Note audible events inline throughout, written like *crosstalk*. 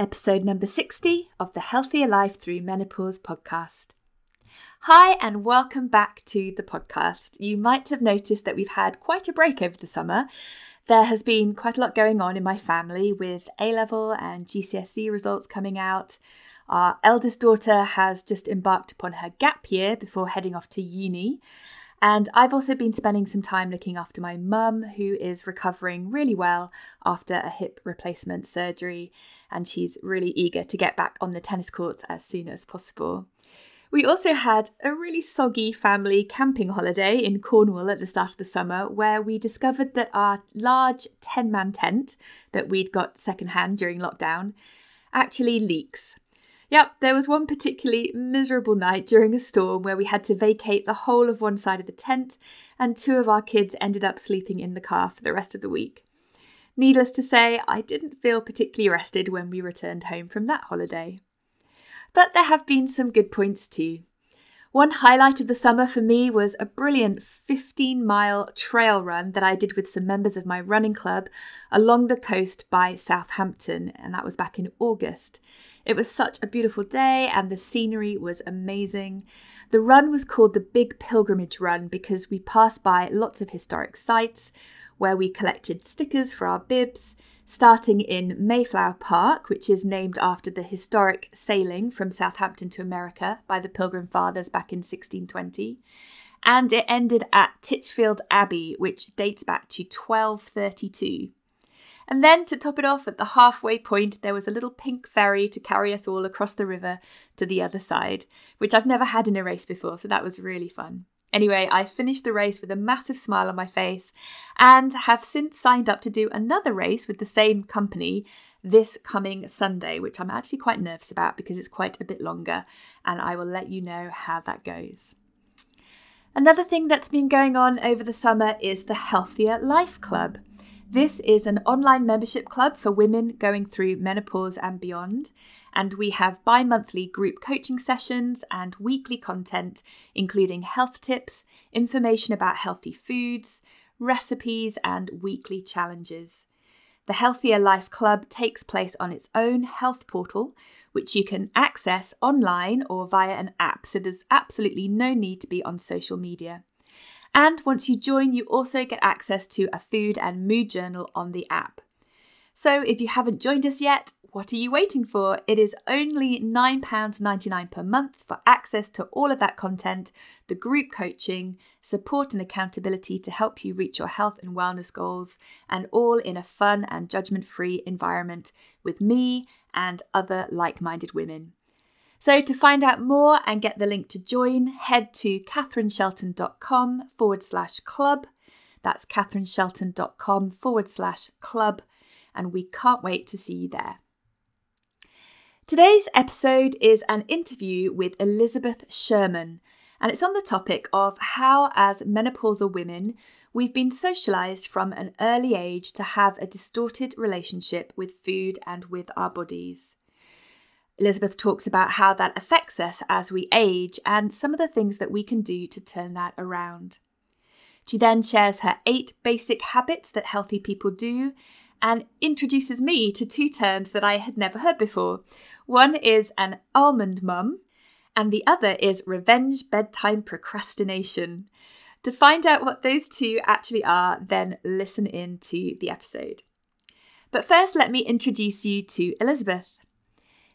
episode number 60 of the Healthier Life Through Menopause podcast. Hi, and welcome back to the podcast. You might have noticed that we've had quite a break over the summer. There has been quite a lot going on in my family with A level and GCSE results coming out. Our eldest daughter has just embarked upon her gap year before heading off to uni. And I've also been spending some time looking after my mum, who is recovering really well after a hip replacement surgery and she's really eager to get back on the tennis courts as soon as possible. We also had a really soggy family camping holiday in Cornwall at the start of the summer where we discovered that our large 10 man tent that we'd got secondhand during lockdown actually leaks. Yep, there was one particularly miserable night during a storm where we had to vacate the whole of one side of the tent, and two of our kids ended up sleeping in the car for the rest of the week. Needless to say, I didn't feel particularly rested when we returned home from that holiday. But there have been some good points too. One highlight of the summer for me was a brilliant 15 mile trail run that I did with some members of my running club along the coast by Southampton, and that was back in August. It was such a beautiful day and the scenery was amazing. The run was called the Big Pilgrimage Run because we passed by lots of historic sites, where we collected stickers for our bibs, starting in Mayflower Park, which is named after the historic sailing from Southampton to America by the Pilgrim Fathers back in 1620. And it ended at Titchfield Abbey, which dates back to 1232. And then to top it off, at the halfway point, there was a little pink ferry to carry us all across the river to the other side, which I've never had in a race before, so that was really fun. Anyway, I finished the race with a massive smile on my face and have since signed up to do another race with the same company this coming Sunday, which I'm actually quite nervous about because it's quite a bit longer, and I will let you know how that goes. Another thing that's been going on over the summer is the Healthier Life Club. This is an online membership club for women going through menopause and beyond and we have bi monthly group coaching sessions and weekly content, including health tips, information about healthy foods, recipes, and weekly challenges. The Healthier Life Club takes place on its own health portal, which you can access online or via an app, so there's absolutely no need to be on social media. And once you join, you also get access to a food and mood journal on the app. So if you haven't joined us yet, what are you waiting for? It is only £9.99 per month for access to all of that content, the group coaching, support and accountability to help you reach your health and wellness goals, and all in a fun and judgment free environment with me and other like minded women. So, to find out more and get the link to join, head to catherineshelton.com forward slash club. That's catherineshelton.com forward slash club, and we can't wait to see you there. Today's episode is an interview with Elizabeth Sherman, and it's on the topic of how, as menopausal women, we've been socialised from an early age to have a distorted relationship with food and with our bodies. Elizabeth talks about how that affects us as we age and some of the things that we can do to turn that around. She then shares her eight basic habits that healthy people do and introduces me to two terms that I had never heard before. One is an almond mum, and the other is revenge bedtime procrastination. To find out what those two actually are, then listen in to the episode. But first, let me introduce you to Elizabeth.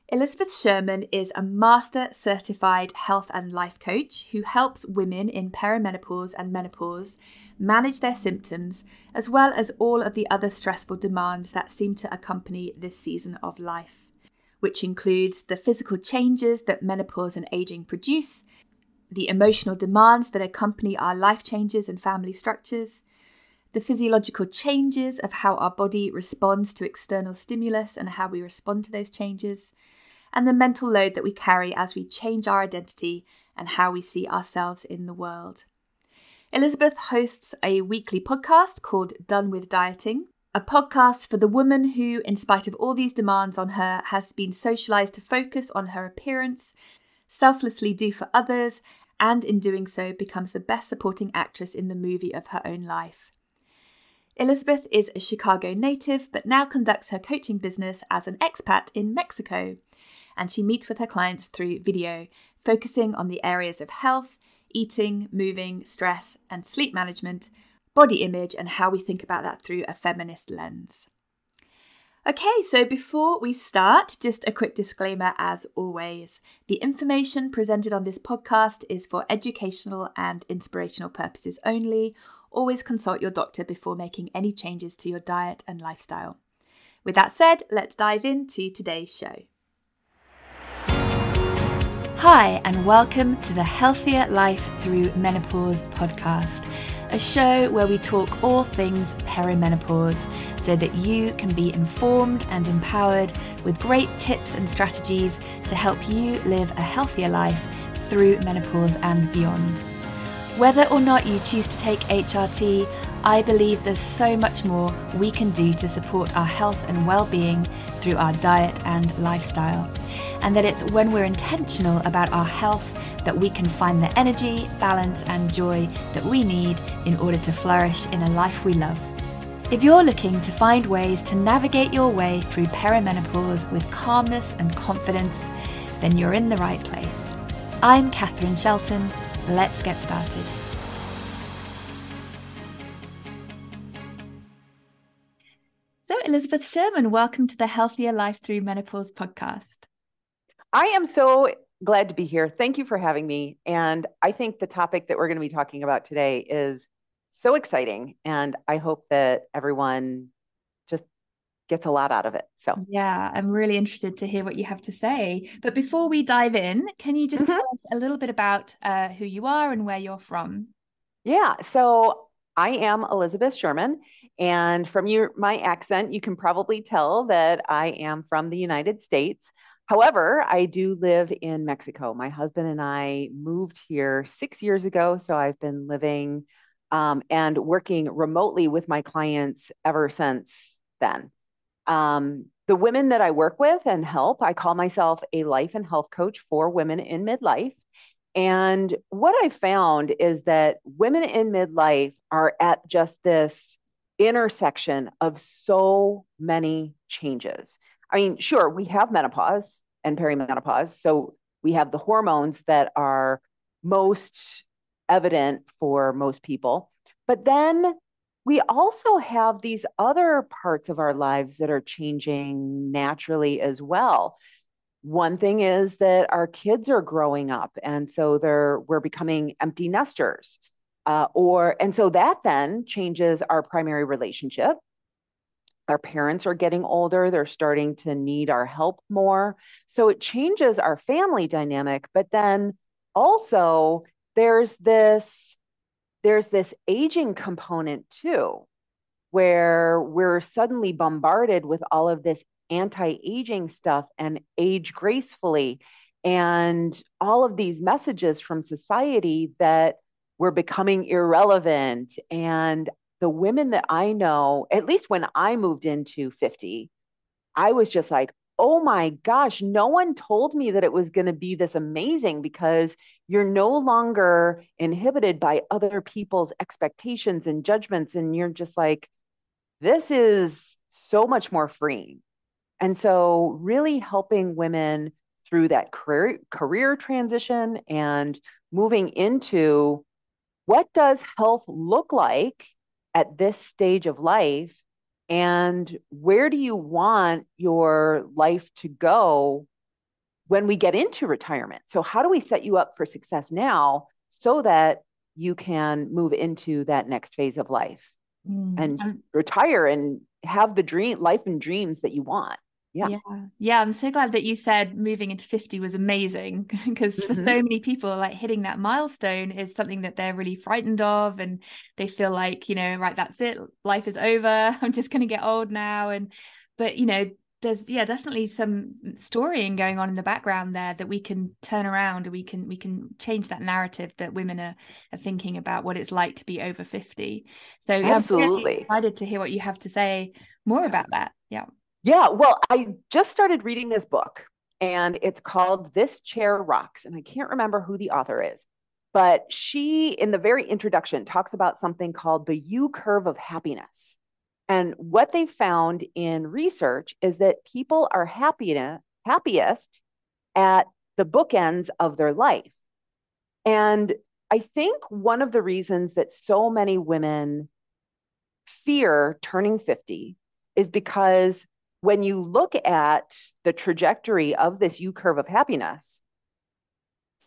Elizabeth Sherman is a master certified health and life coach who helps women in perimenopause and menopause manage their symptoms, as well as all of the other stressful demands that seem to accompany this season of life, which includes the physical changes that menopause and aging produce, the emotional demands that accompany our life changes and family structures, the physiological changes of how our body responds to external stimulus and how we respond to those changes, and the mental load that we carry as we change our identity and how we see ourselves in the world. Elizabeth hosts a weekly podcast called Done with Dieting, a podcast for the woman who, in spite of all these demands on her, has been socialized to focus on her appearance, selflessly do for others, and in doing so becomes the best supporting actress in the movie of her own life. Elizabeth is a Chicago native but now conducts her coaching business as an expat in Mexico. And she meets with her clients through video, focusing on the areas of health, eating, moving, stress, and sleep management, body image, and how we think about that through a feminist lens. Okay, so before we start, just a quick disclaimer as always. The information presented on this podcast is for educational and inspirational purposes only. Always consult your doctor before making any changes to your diet and lifestyle. With that said, let's dive into today's show. Hi, and welcome to the Healthier Life Through Menopause podcast a show where we talk all things perimenopause so that you can be informed and empowered with great tips and strategies to help you live a healthier life through menopause and beyond. Whether or not you choose to take HRT, I believe there's so much more we can do to support our health and well being through our diet and lifestyle. And that it's when we're intentional about our health that we can find the energy, balance, and joy that we need in order to flourish in a life we love. If you're looking to find ways to navigate your way through perimenopause with calmness and confidence, then you're in the right place. I'm Catherine Shelton. Let's get started. So, Elizabeth Sherman, welcome to the Healthier Life Through Menopause podcast. I am so glad to be here. Thank you for having me. And I think the topic that we're going to be talking about today is so exciting. And I hope that everyone just gets a lot out of it. So, yeah, I'm really interested to hear what you have to say. But before we dive in, can you just mm-hmm. tell us a little bit about uh, who you are and where you're from? Yeah. So, I am Elizabeth Sherman. And from your my accent, you can probably tell that I am from the United States. However, I do live in Mexico. My husband and I moved here six years ago. So I've been living um, and working remotely with my clients ever since then. Um, the women that I work with and help, I call myself a life and health coach for women in midlife. And what I found is that women in midlife are at just this intersection of so many changes. I mean, sure, we have menopause and perimenopause. So we have the hormones that are most evident for most people. But then we also have these other parts of our lives that are changing naturally as well. One thing is that our kids are growing up, and so they're we're becoming empty nesters, uh, or and so that then changes our primary relationship our parents are getting older they're starting to need our help more. So it changes our family dynamic but then also there's this there's this aging component too where we're suddenly bombarded with all of this anti-aging stuff and age gracefully and all of these messages from society that we're becoming irrelevant and the women that I know, at least when I moved into 50, I was just like, oh my gosh, no one told me that it was going to be this amazing because you're no longer inhibited by other people's expectations and judgments. And you're just like, this is so much more freeing. And so, really helping women through that career, career transition and moving into what does health look like at this stage of life and where do you want your life to go when we get into retirement so how do we set you up for success now so that you can move into that next phase of life mm. and retire and have the dream life and dreams that you want yeah. yeah. Yeah i'm so glad that you said moving into 50 was amazing *laughs* because mm-hmm. for so many people like hitting that milestone is something that they're really frightened of and they feel like you know right that's it life is over *laughs* i'm just going to get old now and but you know there's yeah definitely some storying going on in the background there that we can turn around and we can we can change that narrative that women are, are thinking about what it's like to be over 50 so absolutely I'm really excited to hear what you have to say more about that. Yeah yeah, well, I just started reading this book and it's called This Chair Rocks. And I can't remember who the author is, but she, in the very introduction, talks about something called the U curve of happiness. And what they found in research is that people are happiest, at the bookends of their life. And I think one of the reasons that so many women fear turning 50 is because when you look at the trajectory of this U curve of happiness,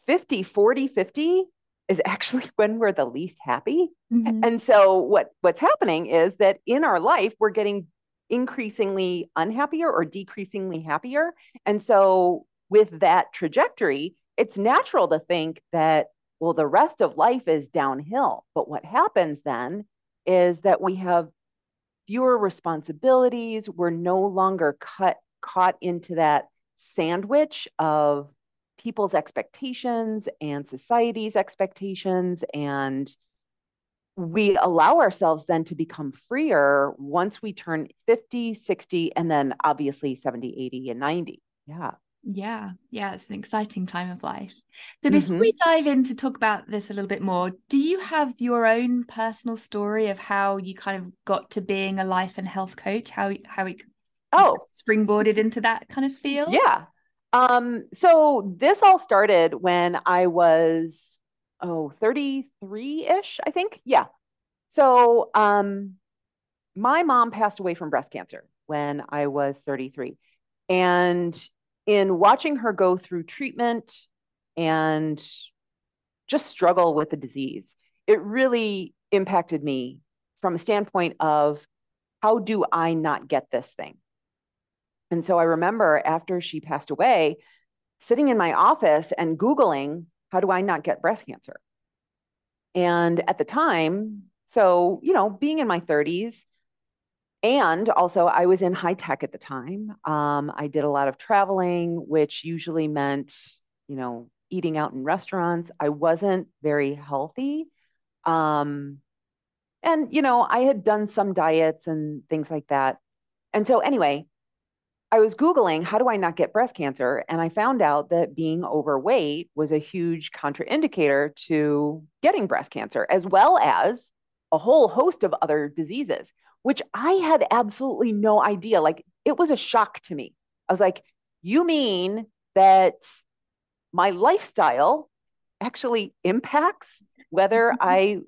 50, 40, 50 is *laughs* actually when we're the least happy. Mm-hmm. And so what what's happening is that in our life we're getting increasingly unhappier or decreasingly happier. And so with that trajectory, it's natural to think that well the rest of life is downhill. But what happens then is that we have fewer responsibilities, we're no longer cut caught into that sandwich of people's expectations and society's expectations. And we allow ourselves then to become freer once we turn 50 60 and then obviously 70 80 and 90 yeah yeah yeah it's an exciting time of life so before mm-hmm. we dive in to talk about this a little bit more do you have your own personal story of how you kind of got to being a life and health coach how how it oh springboarded into that kind of field yeah um, so this all started when I was oh 33-ish, I think. Yeah. So um my mom passed away from breast cancer when I was 33. And in watching her go through treatment and just struggle with the disease, it really impacted me from a standpoint of how do I not get this thing? And so I remember after she passed away, sitting in my office and Googling, how do I not get breast cancer? And at the time, so, you know, being in my 30s, and also I was in high tech at the time. Um, I did a lot of traveling, which usually meant, you know, eating out in restaurants. I wasn't very healthy. Um, and, you know, I had done some diets and things like that. And so, anyway, I was Googling, how do I not get breast cancer? And I found out that being overweight was a huge contraindicator to getting breast cancer, as well as a whole host of other diseases, which I had absolutely no idea. Like it was a shock to me. I was like, you mean that my lifestyle actually impacts whether mm-hmm. I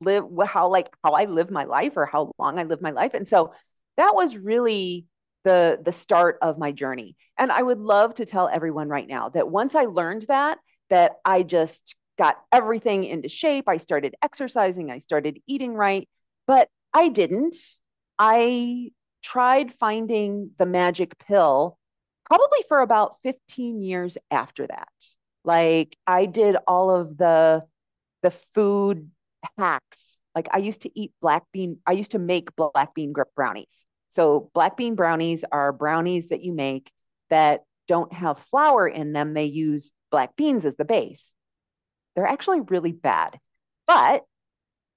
live how like how I live my life or how long I live my life. And so that was really the the start of my journey and i would love to tell everyone right now that once i learned that that i just got everything into shape i started exercising i started eating right but i didn't i tried finding the magic pill probably for about 15 years after that like i did all of the the food hacks like i used to eat black bean i used to make black bean grip brownies so black bean brownies are brownies that you make that don't have flour in them. They use black beans as the base. They're actually really bad. But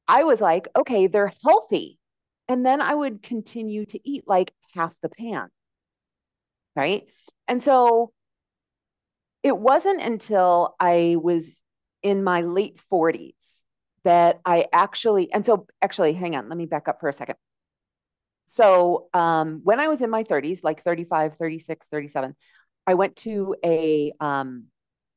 I was like, okay, they're healthy. And then I would continue to eat like half the pan. Right. And so it wasn't until I was in my late 40s that I actually, and so actually, hang on, let me back up for a second. So um, when I was in my 30s, like 35, 36, 37, I went to a, um,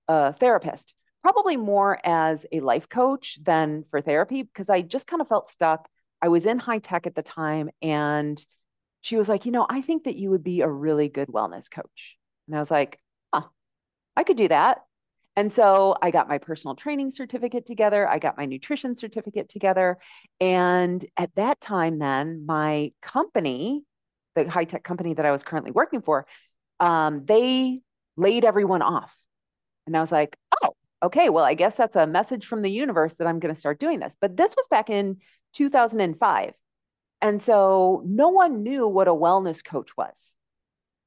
a therapist, probably more as a life coach than for therapy, because I just kind of felt stuck. I was in high tech at the time, and she was like, You know, I think that you would be a really good wellness coach. And I was like, Huh, I could do that. And so I got my personal training certificate together. I got my nutrition certificate together. And at that time, then my company, the high tech company that I was currently working for, um, they laid everyone off. And I was like, oh, okay, well, I guess that's a message from the universe that I'm going to start doing this. But this was back in 2005. And so no one knew what a wellness coach was.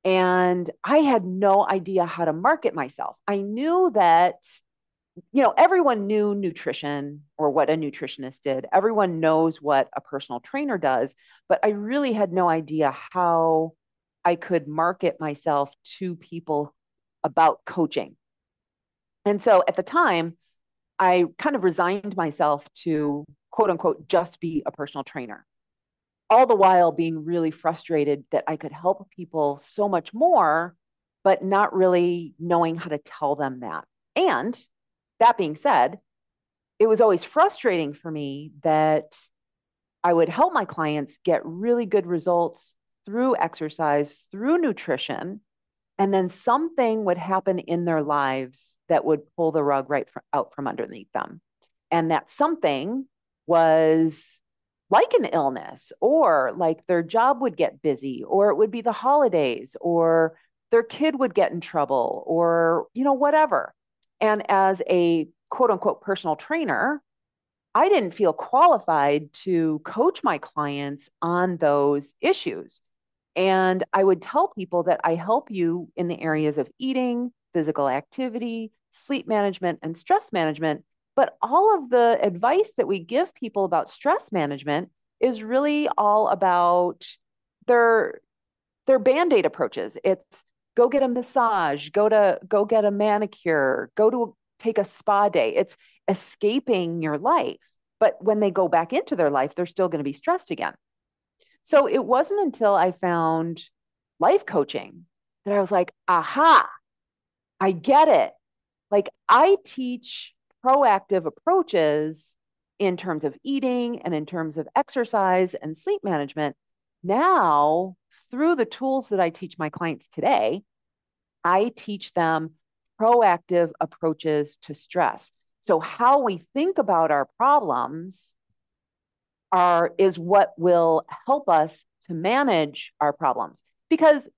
And I had no idea how to market myself. I knew that, you know, everyone knew nutrition or what a nutritionist did. Everyone knows what a personal trainer does, but I really had no idea how I could market myself to people about coaching. And so at the time, I kind of resigned myself to quote unquote just be a personal trainer all the while being really frustrated that I could help people so much more, but not really knowing how to tell them that. And that being said, it was always frustrating for me that I would help my clients get really good results through exercise, through nutrition, and then something would happen in their lives that would pull the rug right out from underneath them. And that something was like an illness, or like their job would get busy, or it would be the holidays, or their kid would get in trouble, or, you know, whatever. And as a quote unquote personal trainer, I didn't feel qualified to coach my clients on those issues. And I would tell people that I help you in the areas of eating, physical activity, sleep management, and stress management. But all of the advice that we give people about stress management is really all about their their band-aid approaches. It's go get a massage, go to go get a manicure, go to take a spa day. It's escaping your life. But when they go back into their life, they're still going to be stressed again. So it wasn't until I found life coaching that I was like, aha, I get it. Like I teach proactive approaches in terms of eating and in terms of exercise and sleep management. Now, through the tools that I teach my clients today, I teach them proactive approaches to stress. So, how we think about our problems are is what will help us to manage our problems. Because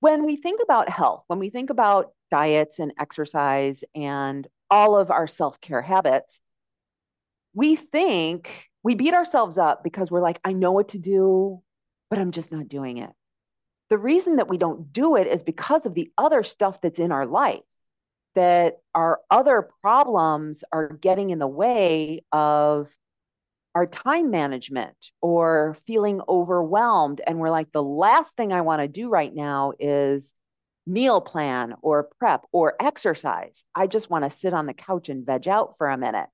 when we think about health, when we think about diets and exercise and all of our self-care habits, we think we beat ourselves up because we're like, I know what to do, but I'm just not doing it. The reason that we don't do it is because of the other stuff that's in our life, that our other problems are getting in the way of our time management or feeling overwhelmed. And we're like, the last thing I want to do right now is meal plan or prep or exercise. I just want to sit on the couch and veg out for a minute.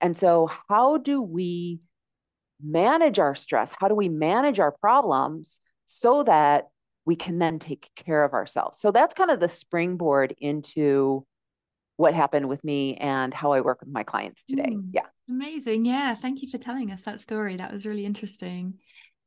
And so, how do we manage our stress? How do we manage our problems so that we can then take care of ourselves? So, that's kind of the springboard into what happened with me and how I work with my clients today. Mm, yeah. Amazing. Yeah. Thank you for telling us that story. That was really interesting.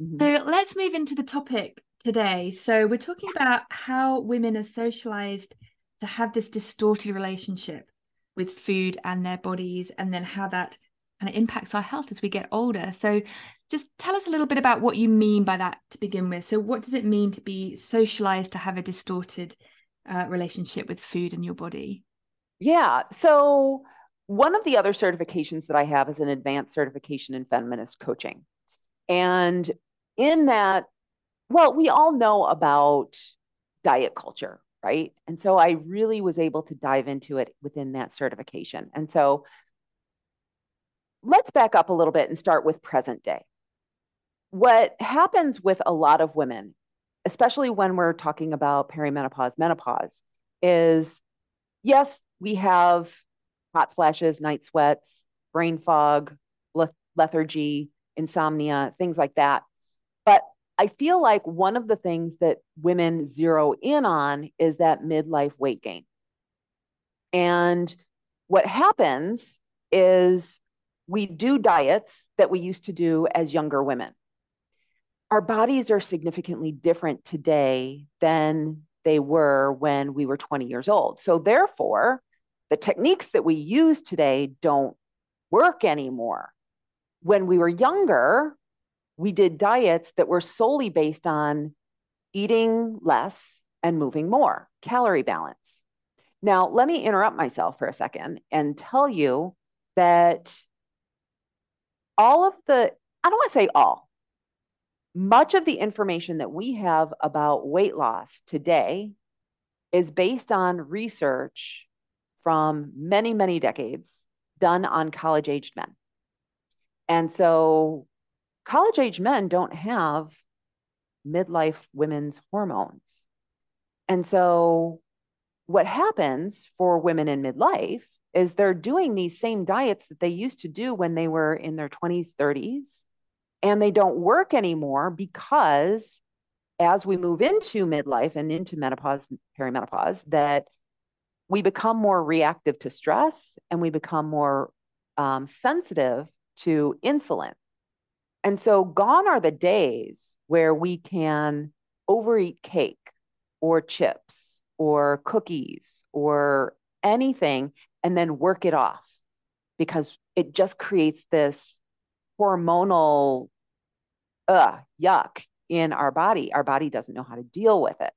Mm-hmm. So let's move into the topic today. So we're talking about how women are socialized to have this distorted relationship with food and their bodies, and then how that kind of impacts our health as we get older. So just tell us a little bit about what you mean by that to begin with. So, what does it mean to be socialized to have a distorted uh, relationship with food and your body? Yeah. So, one of the other certifications that I have is an advanced certification in feminist coaching. And in that, well, we all know about diet culture, right? And so I really was able to dive into it within that certification. And so let's back up a little bit and start with present day. What happens with a lot of women, especially when we're talking about perimenopause, menopause, is yes, we have hot flashes, night sweats, brain fog, lethargy, insomnia, things like that. But I feel like one of the things that women zero in on is that midlife weight gain. And what happens is we do diets that we used to do as younger women. Our bodies are significantly different today than they were when we were 20 years old. So, therefore, the techniques that we use today don't work anymore. When we were younger, we did diets that were solely based on eating less and moving more, calorie balance. Now, let me interrupt myself for a second and tell you that all of the, I don't want to say all, much of the information that we have about weight loss today is based on research from many, many decades done on college aged men. And so college age men don't have midlife women's hormones. And so what happens for women in midlife is they're doing these same diets that they used to do when they were in their 20s, 30s, and they don't work anymore because as we move into midlife and into menopause, perimenopause, that we become more reactive to stress and we become more um, sensitive to insulin. And so, gone are the days where we can overeat cake or chips or cookies or anything and then work it off because it just creates this hormonal uh, yuck in our body. Our body doesn't know how to deal with it.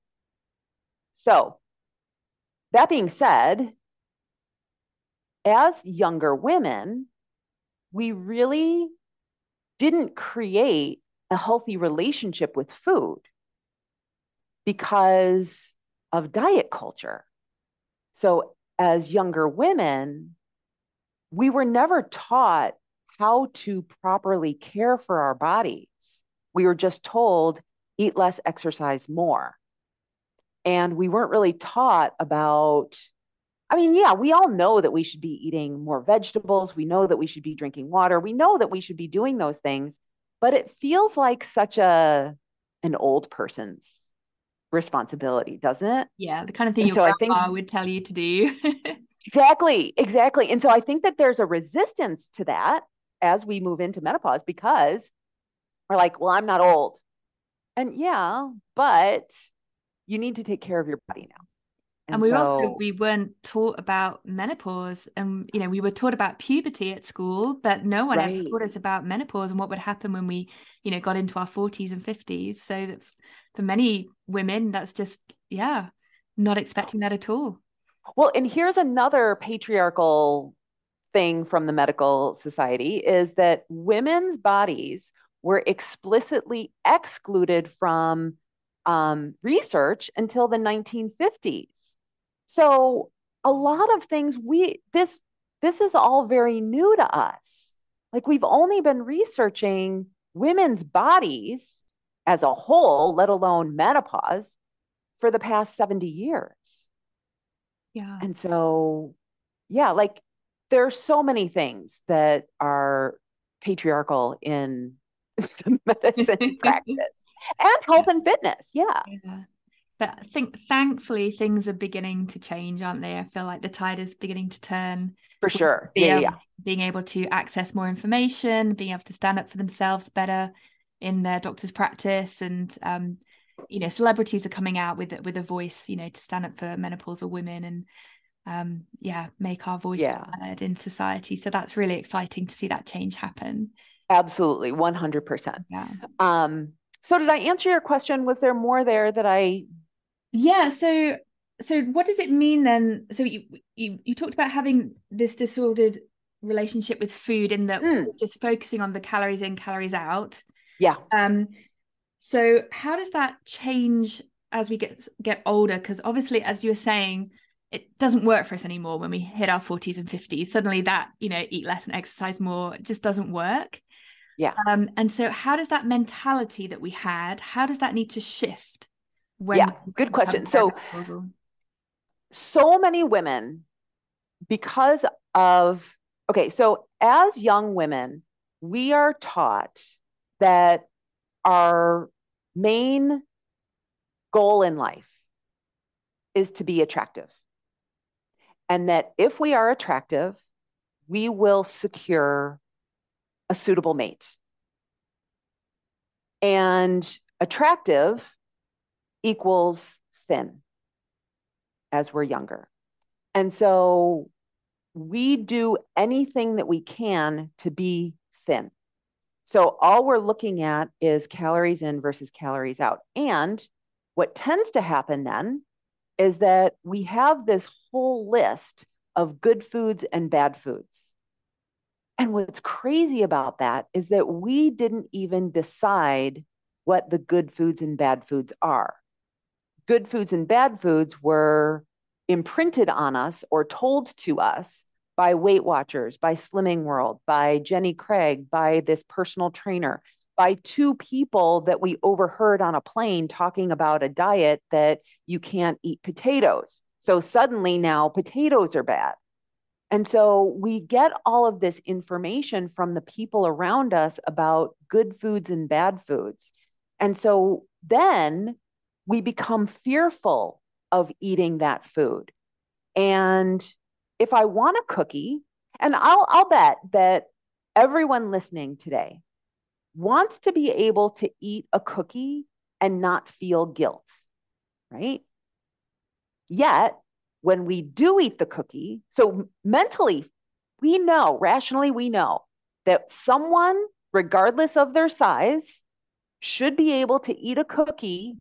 So, that being said, as younger women, we really didn't create a healthy relationship with food because of diet culture. So, as younger women, we were never taught how to properly care for our bodies. We were just told, eat less, exercise more. And we weren't really taught about, I mean, yeah, we all know that we should be eating more vegetables. We know that we should be drinking water. We know that we should be doing those things, but it feels like such a an old person's responsibility, doesn't it? Yeah, the kind of thing and your so grandma think, would tell you to do. *laughs* exactly, exactly. And so I think that there's a resistance to that as we move into menopause because we're like, well, I'm not old. And yeah, but you need to take care of your body now. And, and we so, also we weren't taught about menopause and you know we were taught about puberty at school but no one right. ever taught us about menopause and what would happen when we you know got into our 40s and 50s so that's for many women that's just yeah not expecting that at all well and here's another patriarchal thing from the medical society is that women's bodies were explicitly excluded from um, research until the 1950s. So a lot of things we this this is all very new to us. Like we've only been researching women's bodies as a whole, let alone menopause, for the past 70 years. Yeah. And so, yeah, like there's so many things that are patriarchal in *laughs* the medicine *laughs* practice and health and fitness. Yeah. yeah. But I think thankfully things are beginning to change, aren't they? I feel like the tide is beginning to turn. For sure. Yeah, yeah. Being able to access more information, being able to stand up for themselves better in their doctor's practice and um, you know, celebrities are coming out with with a voice, you know, to stand up for menopausal women and um, yeah, make our voice yeah. heard in society. So that's really exciting to see that change happen. Absolutely, 100%. Yeah. Um, so did I answer your question? Was there more there that I Yeah, so so what does it mean then? So you you you talked about having this disordered relationship with food in that mm. just focusing on the calories in, calories out. Yeah. Um so how does that change as we get get older? Because obviously, as you were saying, it doesn't work for us anymore when we hit our 40s and 50s. Suddenly that, you know, eat less and exercise more just doesn't work. Yeah. Um, and so how does that mentality that we had, how does that need to shift? When yeah, good question. So, so many women, because of, okay, so as young women, we are taught that our main goal in life is to be attractive. And that if we are attractive, we will secure a suitable mate. And attractive equals thin as we're younger. And so we do anything that we can to be thin. So all we're looking at is calories in versus calories out. And what tends to happen then is that we have this whole list of good foods and bad foods. And what's crazy about that is that we didn't even decide what the good foods and bad foods are. Good foods and bad foods were imprinted on us or told to us by Weight Watchers, by Slimming World, by Jenny Craig, by this personal trainer, by two people that we overheard on a plane talking about a diet that you can't eat potatoes. So suddenly now potatoes are bad. And so we get all of this information from the people around us about good foods and bad foods. And so then we become fearful of eating that food. And if I want a cookie, and I'll, I'll bet that everyone listening today wants to be able to eat a cookie and not feel guilt, right? Yet, when we do eat the cookie, so mentally, we know, rationally, we know that someone, regardless of their size, should be able to eat a cookie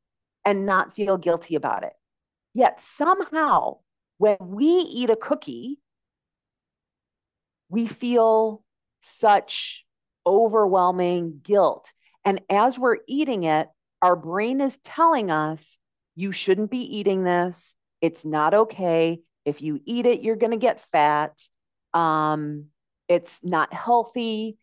and not feel guilty about it. Yet somehow, when we eat a cookie, we feel such overwhelming guilt. And as we're eating it, our brain is telling us, you shouldn't be eating this. It's not okay. If you eat it, you're going to get fat. Um, it's not healthy.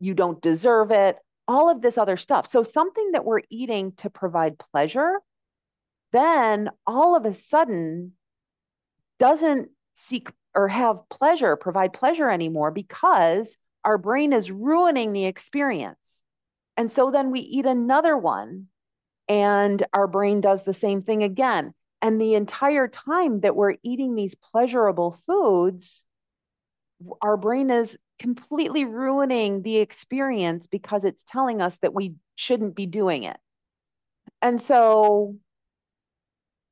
You don't deserve it. All of this other stuff. So, something that we're eating to provide pleasure, then all of a sudden doesn't seek or have pleasure, provide pleasure anymore because our brain is ruining the experience. And so then we eat another one and our brain does the same thing again. And the entire time that we're eating these pleasurable foods, our brain is completely ruining the experience because it's telling us that we shouldn't be doing it. And so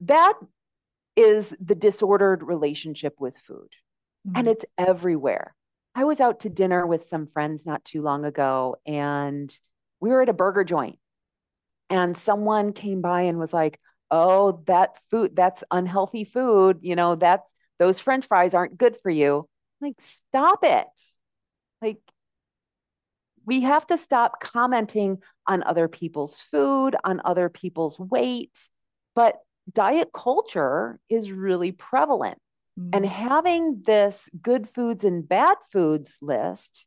that is the disordered relationship with food. Mm-hmm. And it's everywhere. I was out to dinner with some friends not too long ago, and we were at a burger joint. And someone came by and was like, oh, that food, that's unhealthy food. You know, that's those french fries aren't good for you. I'm like, stop it. We have to stop commenting on other people's food, on other people's weight. But diet culture is really prevalent. Mm-hmm. And having this good foods and bad foods list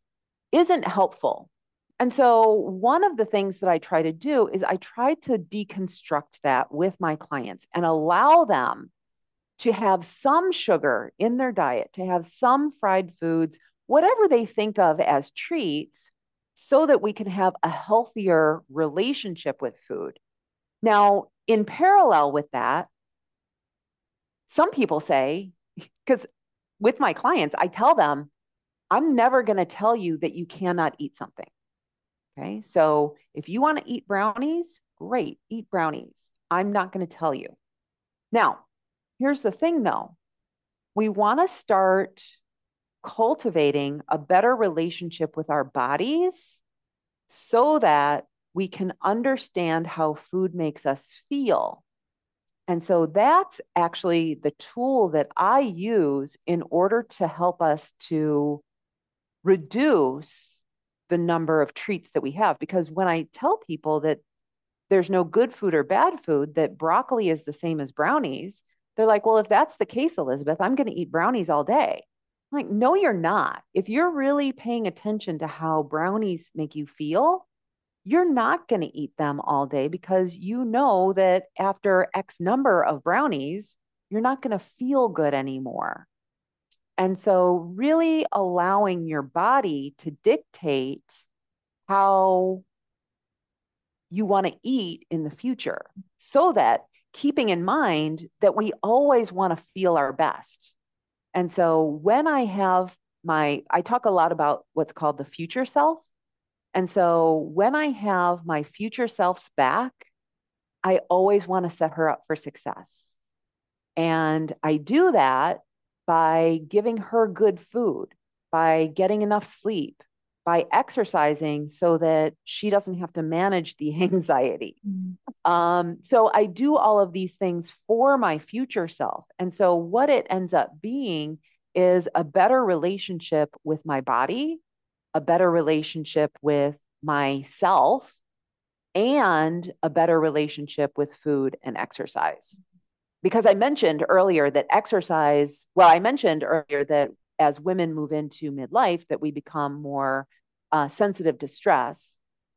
isn't helpful and so, one of the things that I try to do is I try to deconstruct that with my clients and allow them to have some sugar in their diet, to have some fried foods, whatever they think of as treats, so that we can have a healthier relationship with food. Now, in parallel with that, some people say, *laughs* because with my clients, I tell them, I'm never going to tell you that you cannot eat something. Okay. So if you want to eat brownies, great, eat brownies. I'm not going to tell you. Now, here's the thing though we want to start cultivating a better relationship with our bodies so that we can understand how food makes us feel. And so that's actually the tool that I use in order to help us to reduce the number of treats that we have. Because when I tell people that there's no good food or bad food, that broccoli is the same as brownies, they're like, well, if that's the case, Elizabeth, I'm going to eat brownies all day. Like, no, you're not. If you're really paying attention to how brownies make you feel, you're not going to eat them all day because you know that after X number of brownies, you're not going to feel good anymore. And so, really allowing your body to dictate how you want to eat in the future so that keeping in mind that we always want to feel our best. And so, when I have my, I talk a lot about what's called the future self. And so, when I have my future self's back, I always want to set her up for success. And I do that by giving her good food, by getting enough sleep, by exercising so that she doesn't have to manage the *laughs* anxiety. Mm-hmm. Um, so I do all of these things for my future self. And so what it ends up being is a better relationship with my body, a better relationship with myself, and a better relationship with food and exercise because I mentioned earlier that exercise, well, I mentioned earlier that as women move into midlife, that we become more uh, sensitive to stress.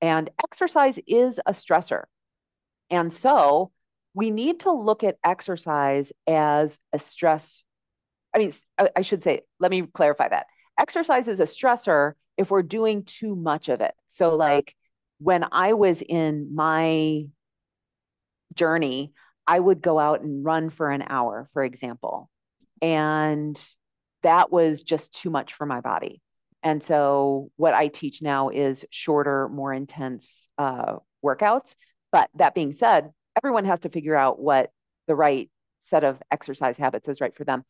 And exercise is a stressor. And so we need to look at exercise as a stress I mean, I should say, let me clarify that. Exercise is a stressor if we're doing too much of it. So, like when I was in my journey, I would go out and run for an hour, for example. And that was just too much for my body. And so, what I teach now is shorter, more intense uh, workouts. But that being said, everyone has to figure out what the right set of exercise habits is right for them.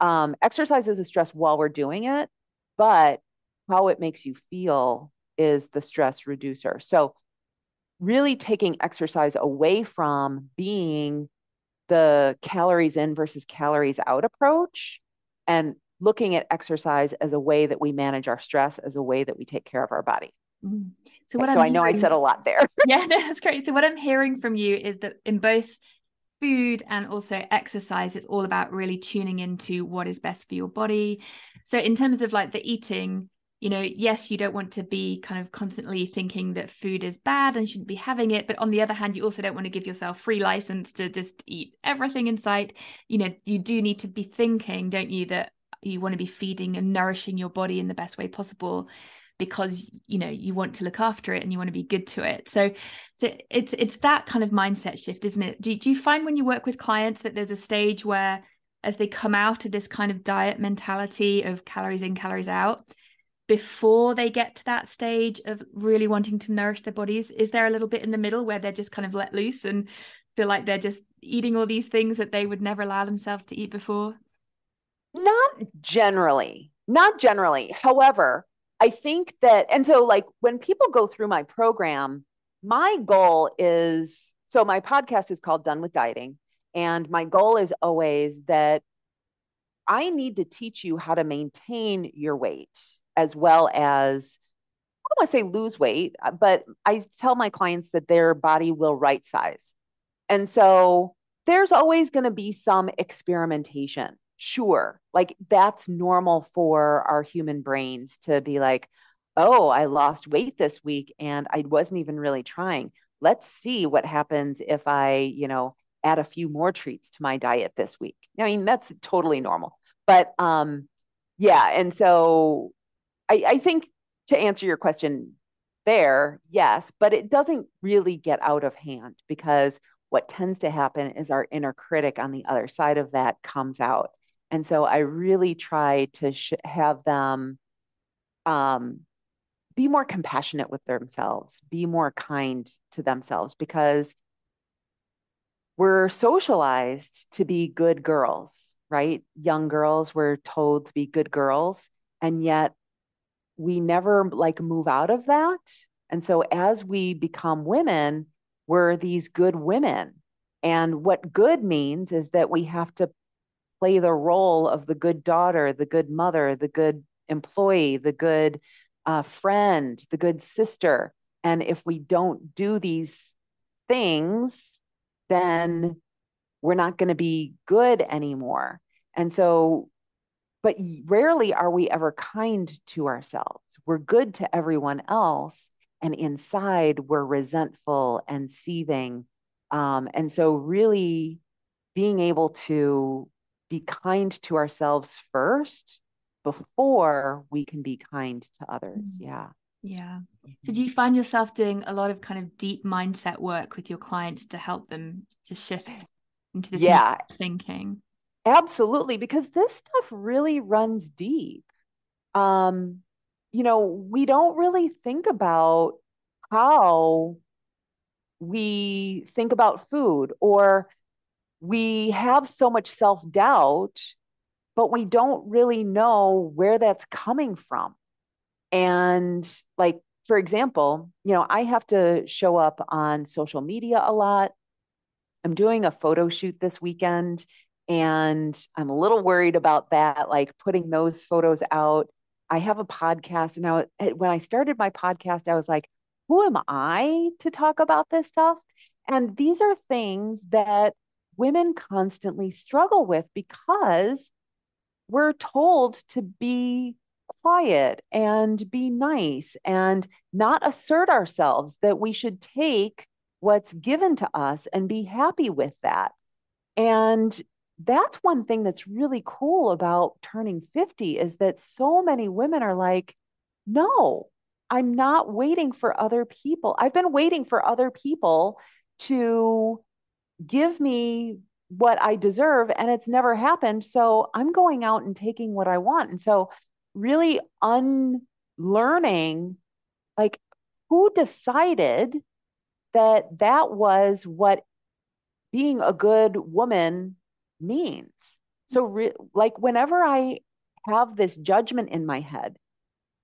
Um, exercise is a stress while we're doing it, but how it makes you feel is the stress reducer. So, really taking exercise away from being the calories in versus calories out approach and looking at exercise as a way that we manage our stress, as a way that we take care of our body. Mm. So, what so i know I said a lot there. *laughs* yeah, that's great. So, what I'm hearing from you is that in both food and also exercise, it's all about really tuning into what is best for your body. So, in terms of like the eating, you know, yes, you don't want to be kind of constantly thinking that food is bad and shouldn't be having it. But on the other hand, you also don't want to give yourself free license to just eat everything in sight. You know, you do need to be thinking, don't you, that you want to be feeding and nourishing your body in the best way possible because you know you want to look after it and you want to be good to it. So so it's it's that kind of mindset shift isn't it? Do, do you find when you work with clients that there's a stage where as they come out of this kind of diet mentality of calories in calories out before they get to that stage of really wanting to nourish their bodies is there a little bit in the middle where they're just kind of let loose and feel like they're just eating all these things that they would never allow themselves to eat before not generally not generally however i think that and so like when people go through my program my goal is so my podcast is called done with dieting and my goal is always that i need to teach you how to maintain your weight as well as I don't want to say lose weight, uh, but I tell my clients that their body will right size. And so there's always going to be some experimentation. Sure. Like that's normal for our human brains to be like, oh, I lost weight this week and I wasn't even really trying. Let's see what happens if I, you know, add a few more treats to my diet this week. I mean, that's totally normal. But um yeah, and so I, I think to answer your question there, yes, but it doesn't really get out of hand because what tends to happen is our inner critic on the other side of that comes out. And so I really try to sh- have them um, be more compassionate with themselves, be more kind to themselves because we're socialized to be good girls, right? Young girls, we're told to be good girls. And yet we never like move out of that. And so as we become women, we're these good women. And what good means is that we have to play the role of the good daughter, the good mother, the good employee, the good uh, friend, the good sister. And if we don't do these things, then we're not going to be good anymore. And so but rarely are we ever kind to ourselves. We're good to everyone else, and inside we're resentful and seething. Um, and so, really being able to be kind to ourselves first before we can be kind to others. Mm. Yeah. Yeah. So, do you find yourself doing a lot of kind of deep mindset work with your clients to help them to shift into this yeah. thinking? Absolutely, because this stuff really runs deep. Um, you know, we don't really think about how we think about food, or we have so much self doubt, but we don't really know where that's coming from. And, like, for example, you know, I have to show up on social media a lot. I'm doing a photo shoot this weekend and I'm a little worried about that, like putting those photos out. I have a podcast. And I, when I started my podcast, I was like, who am I to talk about this stuff? And these are things that women constantly struggle with because we're told to be quiet and be nice and not assert ourselves, that we should take what's given to us and be happy with that. And that's one thing that's really cool about turning 50 is that so many women are like, no, I'm not waiting for other people. I've been waiting for other people to give me what I deserve, and it's never happened. So I'm going out and taking what I want. And so, really unlearning like, who decided that that was what being a good woman means? So, re- like, whenever I have this judgment in my head,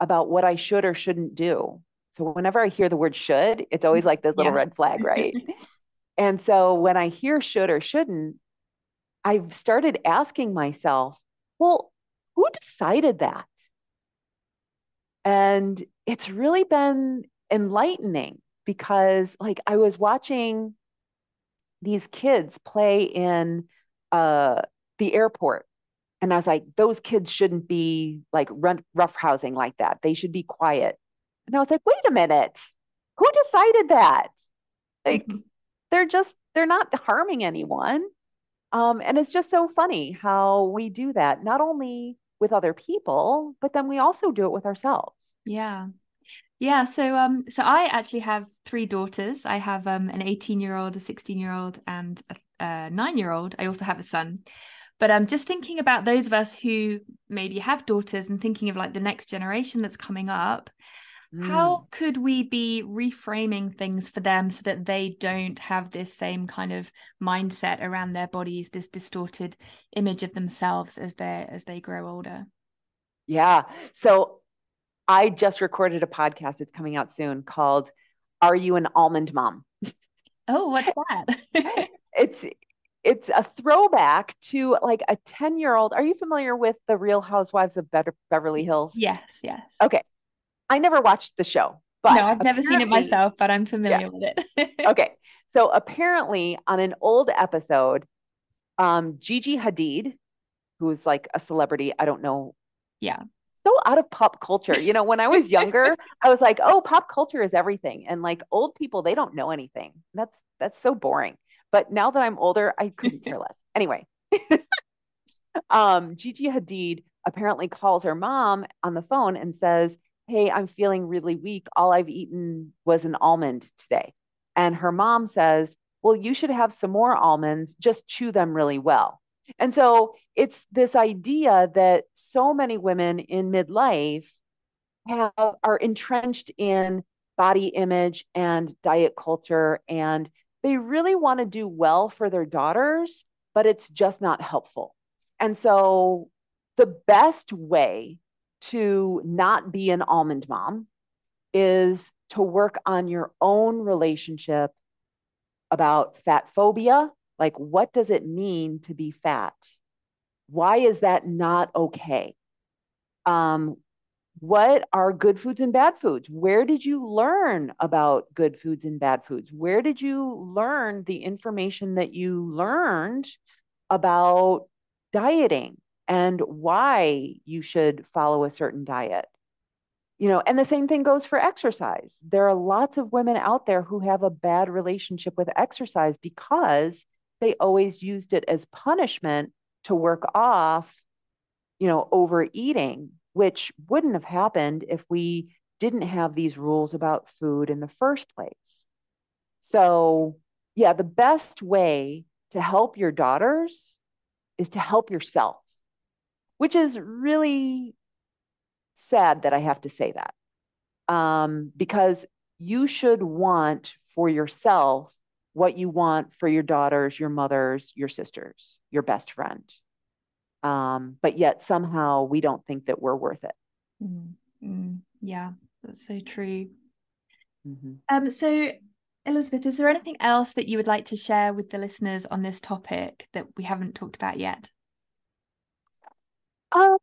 about what I should or shouldn't do. So whenever I hear the word should, it's always like this little yeah. red flag, right? *laughs* and so when I hear should or shouldn't, I've started asking myself, well, who decided that? And it's really been enlightening because, like, I was watching these kids play in uh, the airport and I was like, those kids shouldn't be like run, rough housing like that. They should be quiet. And I was like, wait a minute, who decided that? Like, mm-hmm. They're just, they're not harming anyone. Um, and it's just so funny how we do that, not only with other people, but then we also do it with ourselves. Yeah. Yeah, so um so I actually have three daughters. I have um an 18-year-old, a 16-year-old and a, a 9-year-old. I also have a son. But I'm um, just thinking about those of us who maybe have daughters and thinking of like the next generation that's coming up. Mm. How could we be reframing things for them so that they don't have this same kind of mindset around their bodies, this distorted image of themselves as they as they grow older? Yeah. So I just recorded a podcast. It's coming out soon called Are You an Almond Mom? Oh, what's *laughs* that? *laughs* it's it's a throwback to like a 10 year old. Are you familiar with the Real Housewives of Be- Beverly Hills? Yes, yes. Okay. I never watched the show, but no, I've never seen it myself, but I'm familiar yeah. with it. *laughs* okay. So apparently, on an old episode, um, Gigi Hadid, who is like a celebrity, I don't know. Yeah. So out of pop culture. You know, when I was younger, I was like, oh, pop culture is everything. And like old people, they don't know anything. That's that's so boring. But now that I'm older, I couldn't care less. *laughs* Anyway, *laughs* um, Gigi Hadid apparently calls her mom on the phone and says, Hey, I'm feeling really weak. All I've eaten was an almond today. And her mom says, Well, you should have some more almonds, just chew them really well. And so it's this idea that so many women in midlife have are entrenched in body image and diet culture and they really want to do well for their daughters, but it's just not helpful. And so the best way to not be an almond mom is to work on your own relationship about fat phobia. Like, what does it mean to be fat? Why is that not okay? Um, what are good foods and bad foods? Where did you learn about good foods and bad foods? Where did you learn the information that you learned about dieting and why you should follow a certain diet? You know, and the same thing goes for exercise. There are lots of women out there who have a bad relationship with exercise because they always used it as punishment to work off, you know, overeating which wouldn't have happened if we didn't have these rules about food in the first place. So, yeah, the best way to help your daughters is to help yourself, which is really sad that I have to say that. Um, because you should want for yourself what you want for your daughters, your mothers, your sisters, your best friend um, but yet somehow we don't think that we're worth it. Mm-hmm. Yeah, that's so true. Mm-hmm. Um, so, Elizabeth, is there anything else that you would like to share with the listeners on this topic that we haven't talked about yet? Uh,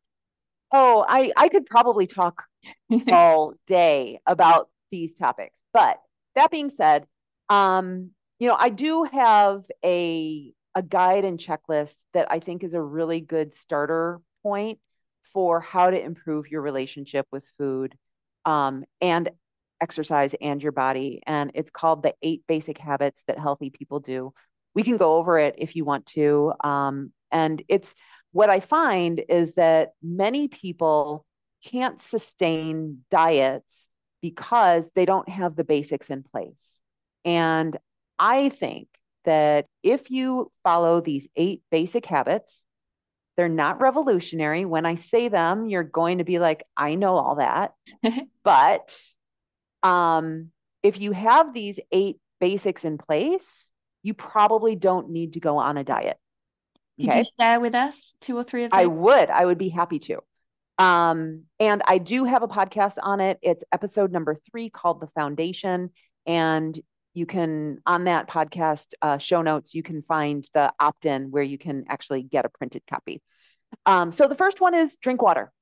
oh, I, I could probably talk *laughs* all day about these topics. But that being said, um, you know, I do have a a guide and checklist that I think is a really good starter point for how to improve your relationship with food um, and exercise and your body. And it's called the eight basic habits that healthy people do. We can go over it if you want to. Um, And it's what I find is that many people can't sustain diets because they don't have the basics in place. And I think that if you follow these eight basic habits, they're not revolutionary. When I say them, you're going to be like, I know all that. *laughs* but um, if you have these eight basics in place, you probably don't need to go on a diet. Could you share with us two or three of them? I would. I would be happy to. Um, and I do have a podcast on it. It's episode number three called The Foundation. And you can, on that podcast uh, show notes, you can find the opt in where you can actually get a printed copy. Um, so the first one is drink water.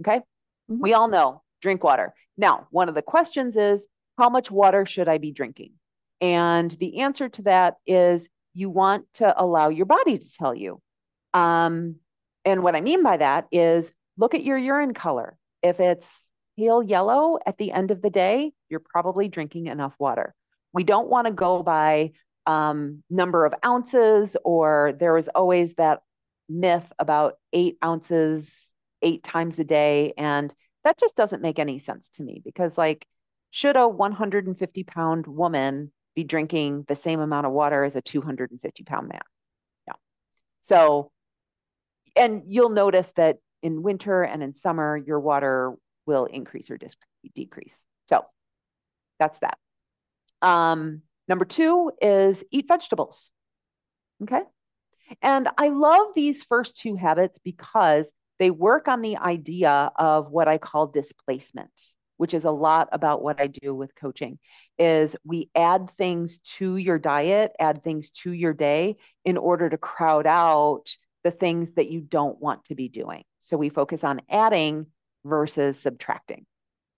Okay. Mm-hmm. We all know drink water. Now, one of the questions is how much water should I be drinking? And the answer to that is you want to allow your body to tell you. Um, and what I mean by that is look at your urine color. If it's pale yellow at the end of the day, you're probably drinking enough water. We don't want to go by um, number of ounces, or there was always that myth about eight ounces eight times a day. And that just doesn't make any sense to me because, like, should a 150 pound woman be drinking the same amount of water as a 250 pound man? Yeah. So, and you'll notice that in winter and in summer, your water will increase or decrease. So that's that. Um, number two is eat vegetables. Okay. And I love these first two habits because they work on the idea of what I call displacement, which is a lot about what I do with coaching is we add things to your diet, add things to your day in order to crowd out the things that you don't want to be doing. So we focus on adding versus subtracting.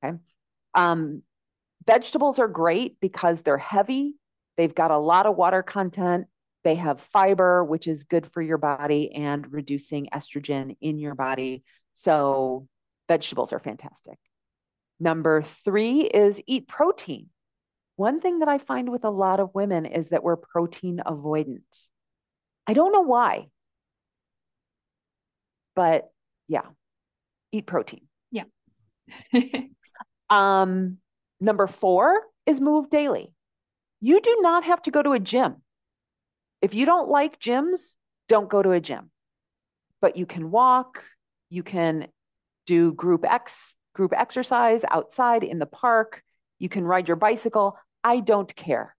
Okay. Um, vegetables are great because they're heavy, they've got a lot of water content, they have fiber, which is good for your body and reducing estrogen in your body. So vegetables are fantastic. Number three is eat protein. One thing that I find with a lot of women is that we're protein avoidant. I don't know why. But yeah, eat protein. Yeah. *laughs* um, number four is move daily. You do not have to go to a gym. If you don't like gyms, don't go to a gym. But you can walk, you can do group X, group exercise outside in the park, you can ride your bicycle. I don't care.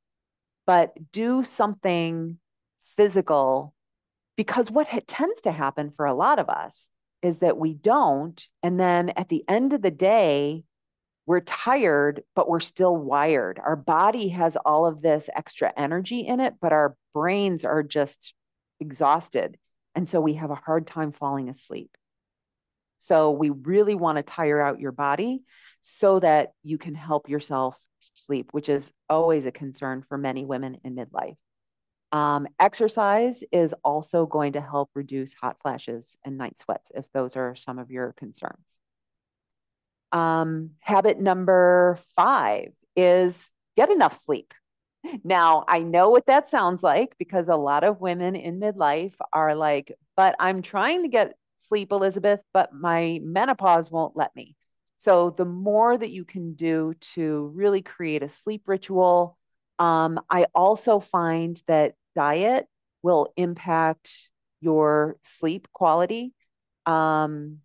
But do something physical because what tends to happen for a lot of us is that we don't. And then at the end of the day, we're tired, but we're still wired. Our body has all of this extra energy in it, but our brains are just exhausted. And so we have a hard time falling asleep. So we really want to tire out your body so that you can help yourself sleep, which is always a concern for many women in midlife. Um, exercise is also going to help reduce hot flashes and night sweats if those are some of your concerns. Um, habit number five is get enough sleep. Now, I know what that sounds like because a lot of women in midlife are like, but I'm trying to get sleep, Elizabeth, but my menopause won't let me. So, the more that you can do to really create a sleep ritual, um, I also find that diet will impact your sleep quality. Um,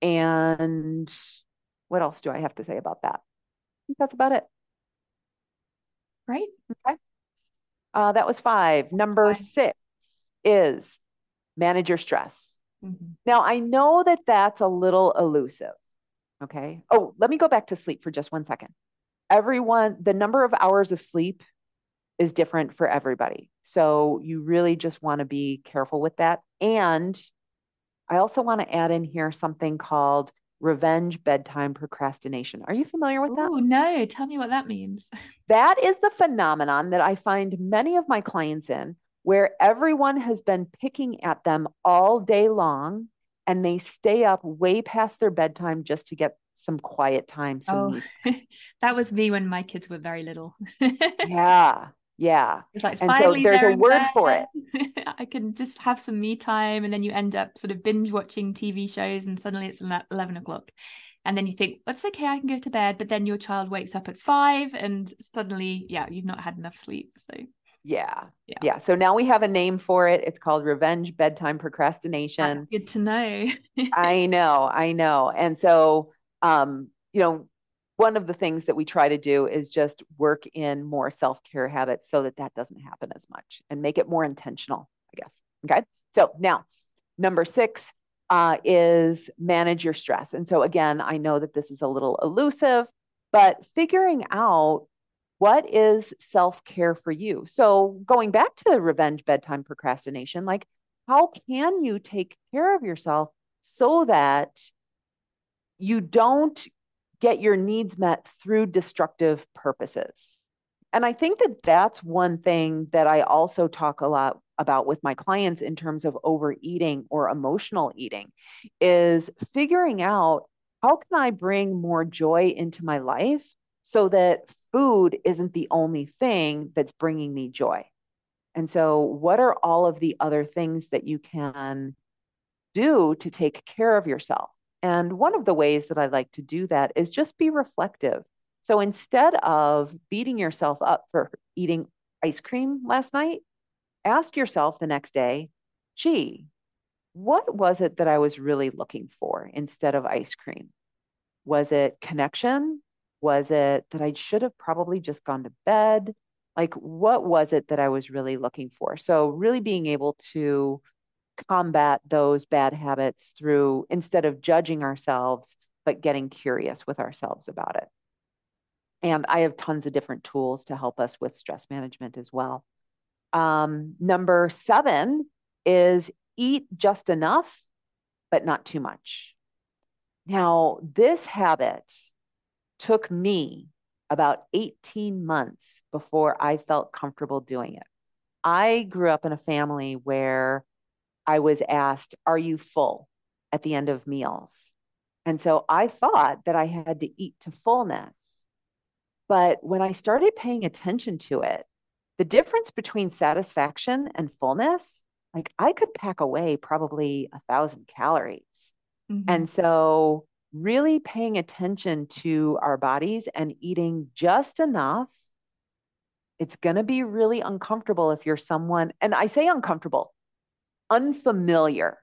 and what else do I have to say about that? I think that's about it. Right. Okay. Uh, that was five. Number five. six is manage your stress. Mm-hmm. Now, I know that that's a little elusive. Okay. Oh, let me go back to sleep for just one second. Everyone, the number of hours of sleep is different for everybody. So you really just want to be careful with that. And I also want to add in here something called revenge bedtime procrastination. Are you familiar with that? Oh, no. Tell me what that means. *laughs* That is the phenomenon that I find many of my clients in where everyone has been picking at them all day long and they stay up way past their bedtime just to get some quiet time. Some oh, *laughs* that was me when my kids were very little. *laughs* yeah. Yeah. It's like and so there's a word for it. *laughs* I can just have some me time, and then you end up sort of binge watching TV shows, and suddenly it's eleven o'clock, and then you think, "It's okay, I can go to bed," but then your child wakes up at five, and suddenly, yeah, you've not had enough sleep. So yeah. yeah. Yeah. So now we have a name for it. It's called revenge bedtime procrastination. That's good to know. *laughs* I know. I know. And so, um, you know, one of the things that we try to do is just work in more self-care habits so that that doesn't happen as much and make it more intentional i guess okay so now number six uh, is manage your stress and so again i know that this is a little elusive but figuring out what is self-care for you so going back to revenge bedtime procrastination like how can you take care of yourself so that you don't get your needs met through destructive purposes. And I think that that's one thing that I also talk a lot about with my clients in terms of overeating or emotional eating is figuring out how can I bring more joy into my life so that food isn't the only thing that's bringing me joy. And so, what are all of the other things that you can do to take care of yourself? And one of the ways that I like to do that is just be reflective. So instead of beating yourself up for eating ice cream last night, ask yourself the next day, gee, what was it that I was really looking for instead of ice cream? Was it connection? Was it that I should have probably just gone to bed? Like, what was it that I was really looking for? So, really being able to combat those bad habits through instead of judging ourselves, but getting curious with ourselves about it. And I have tons of different tools to help us with stress management as well. Um, number seven is eat just enough, but not too much. Now, this habit took me about 18 months before I felt comfortable doing it. I grew up in a family where I was asked, Are you full at the end of meals? And so I thought that I had to eat to fullness. But when I started paying attention to it, the difference between satisfaction and fullness, like I could pack away probably a thousand calories. Mm-hmm. And so, really paying attention to our bodies and eating just enough, it's going to be really uncomfortable if you're someone, and I say uncomfortable, unfamiliar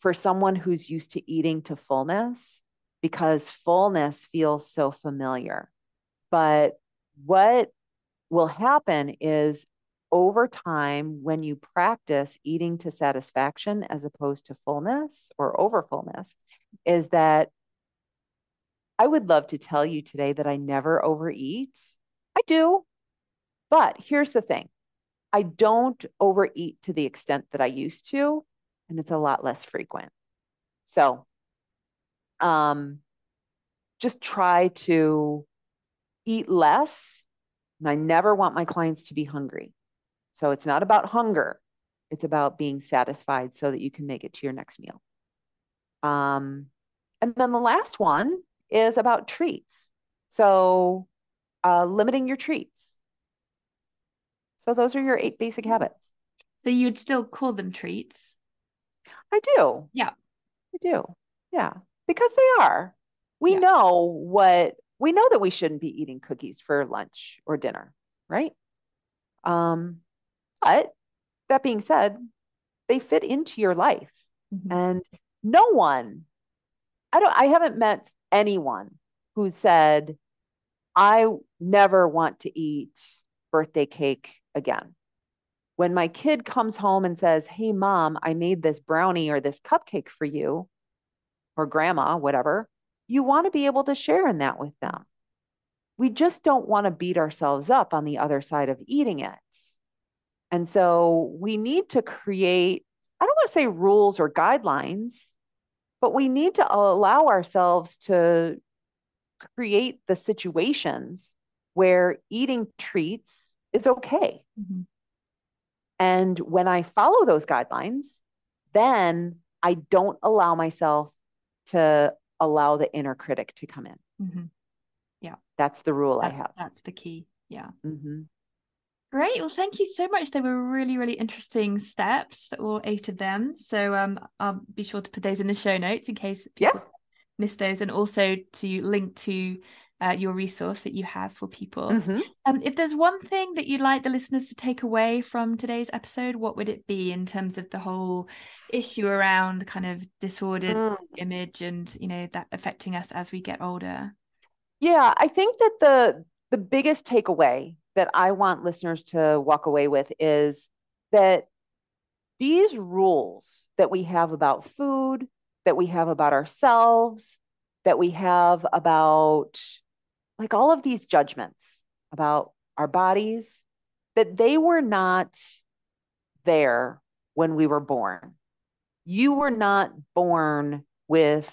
for someone who's used to eating to fullness because fullness feels so familiar. But what will happen is over time, when you practice eating to satisfaction as opposed to fullness or over fullness, is that I would love to tell you today that I never overeat. I do. But here's the thing I don't overeat to the extent that I used to, and it's a lot less frequent. So, um, just try to eat less. And I never want my clients to be hungry. So it's not about hunger. It's about being satisfied so that you can make it to your next meal. Um, and then the last one is about treats. So uh, limiting your treats. So those are your eight basic mm-hmm. habits. So you'd still call them treats? I do. Yeah. I do. Yeah. Because they are. We yeah. know what we know that we shouldn't be eating cookies for lunch or dinner, right? Um, but that being said, they fit into your life. Mm-hmm. And no one, I don't I haven't met anyone who said, I never want to eat birthday cake again. When my kid comes home and says, Hey, mom, I made this brownie or this cupcake for you, or grandma, whatever, you want to be able to share in that with them. We just don't want to beat ourselves up on the other side of eating it. And so we need to create, I don't want to say rules or guidelines, but we need to allow ourselves to create the situations where eating treats is okay. Mm-hmm. And when I follow those guidelines, then I don't allow myself to allow the inner critic to come in. Mm-hmm. Yeah. That's the rule that's, I have. That's the key. Yeah. Mm-hmm. Great. Well, thank you so much. They were really, really interesting steps, all eight of them. So um, I'll be sure to put those in the show notes in case people yeah. miss those, and also to link to uh, your resource that you have for people. Mm-hmm. Um, if there's one thing that you'd like the listeners to take away from today's episode, what would it be in terms of the whole issue around kind of disordered mm. image and you know that affecting us as we get older? Yeah, I think that the the biggest takeaway that I want listeners to walk away with is that these rules that we have about food, that we have about ourselves, that we have about like all of these judgments about our bodies, that they were not there when we were born. You were not born with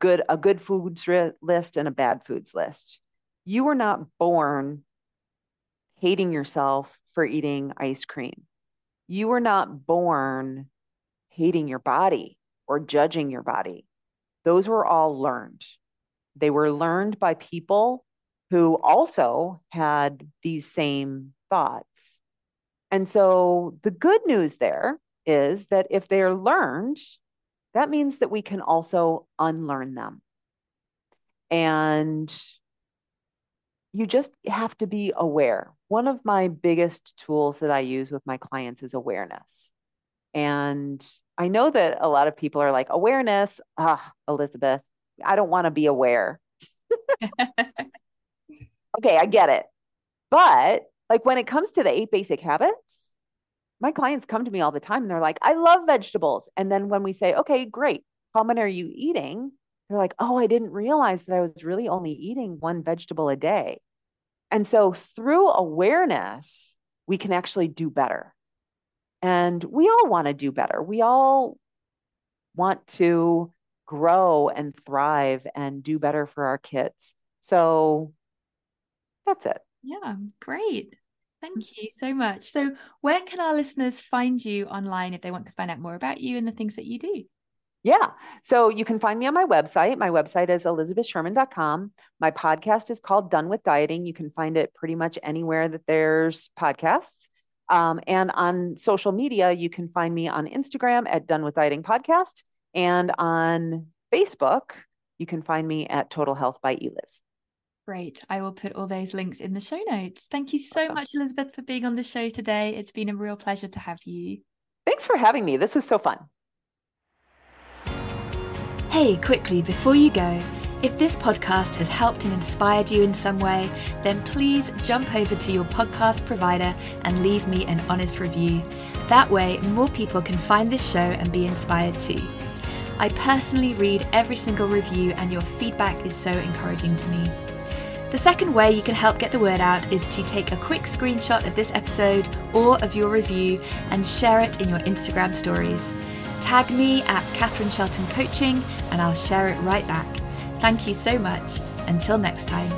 good a good foods list and a bad foods list. You were not born hating yourself for eating ice cream. You were not born hating your body or judging your body. Those were all learned. They were learned by people who also had these same thoughts. And so the good news there is that if they're learned, that means that we can also unlearn them. And you just have to be aware. One of my biggest tools that I use with my clients is awareness. And I know that a lot of people are like, awareness, ah, Elizabeth, I don't want to be aware. *laughs* okay, I get it. But like when it comes to the eight basic habits, my clients come to me all the time and they're like, I love vegetables. And then when we say, okay, great, how many are you eating? They're like, oh, I didn't realize that I was really only eating one vegetable a day. And so through awareness, we can actually do better. And we all want to do better. We all want to grow and thrive and do better for our kids. So that's it. Yeah, great. Thank you so much. So, where can our listeners find you online if they want to find out more about you and the things that you do? Yeah. So you can find me on my website. My website is elizabethsherman.com. My podcast is called Done with Dieting. You can find it pretty much anywhere that there's podcasts. Um, and on social media, you can find me on Instagram at Done with Dieting Podcast. And on Facebook, you can find me at Total Health by Eliz. Great. I will put all those links in the show notes. Thank you so awesome. much, Elizabeth, for being on the show today. It's been a real pleasure to have you. Thanks for having me. This was so fun. Hey, quickly, before you go, if this podcast has helped and inspired you in some way, then please jump over to your podcast provider and leave me an honest review. That way, more people can find this show and be inspired too. I personally read every single review, and your feedback is so encouraging to me. The second way you can help get the word out is to take a quick screenshot of this episode or of your review and share it in your Instagram stories. Tag me at Catherine Shelton Coaching and I'll share it right back. Thank you so much. Until next time.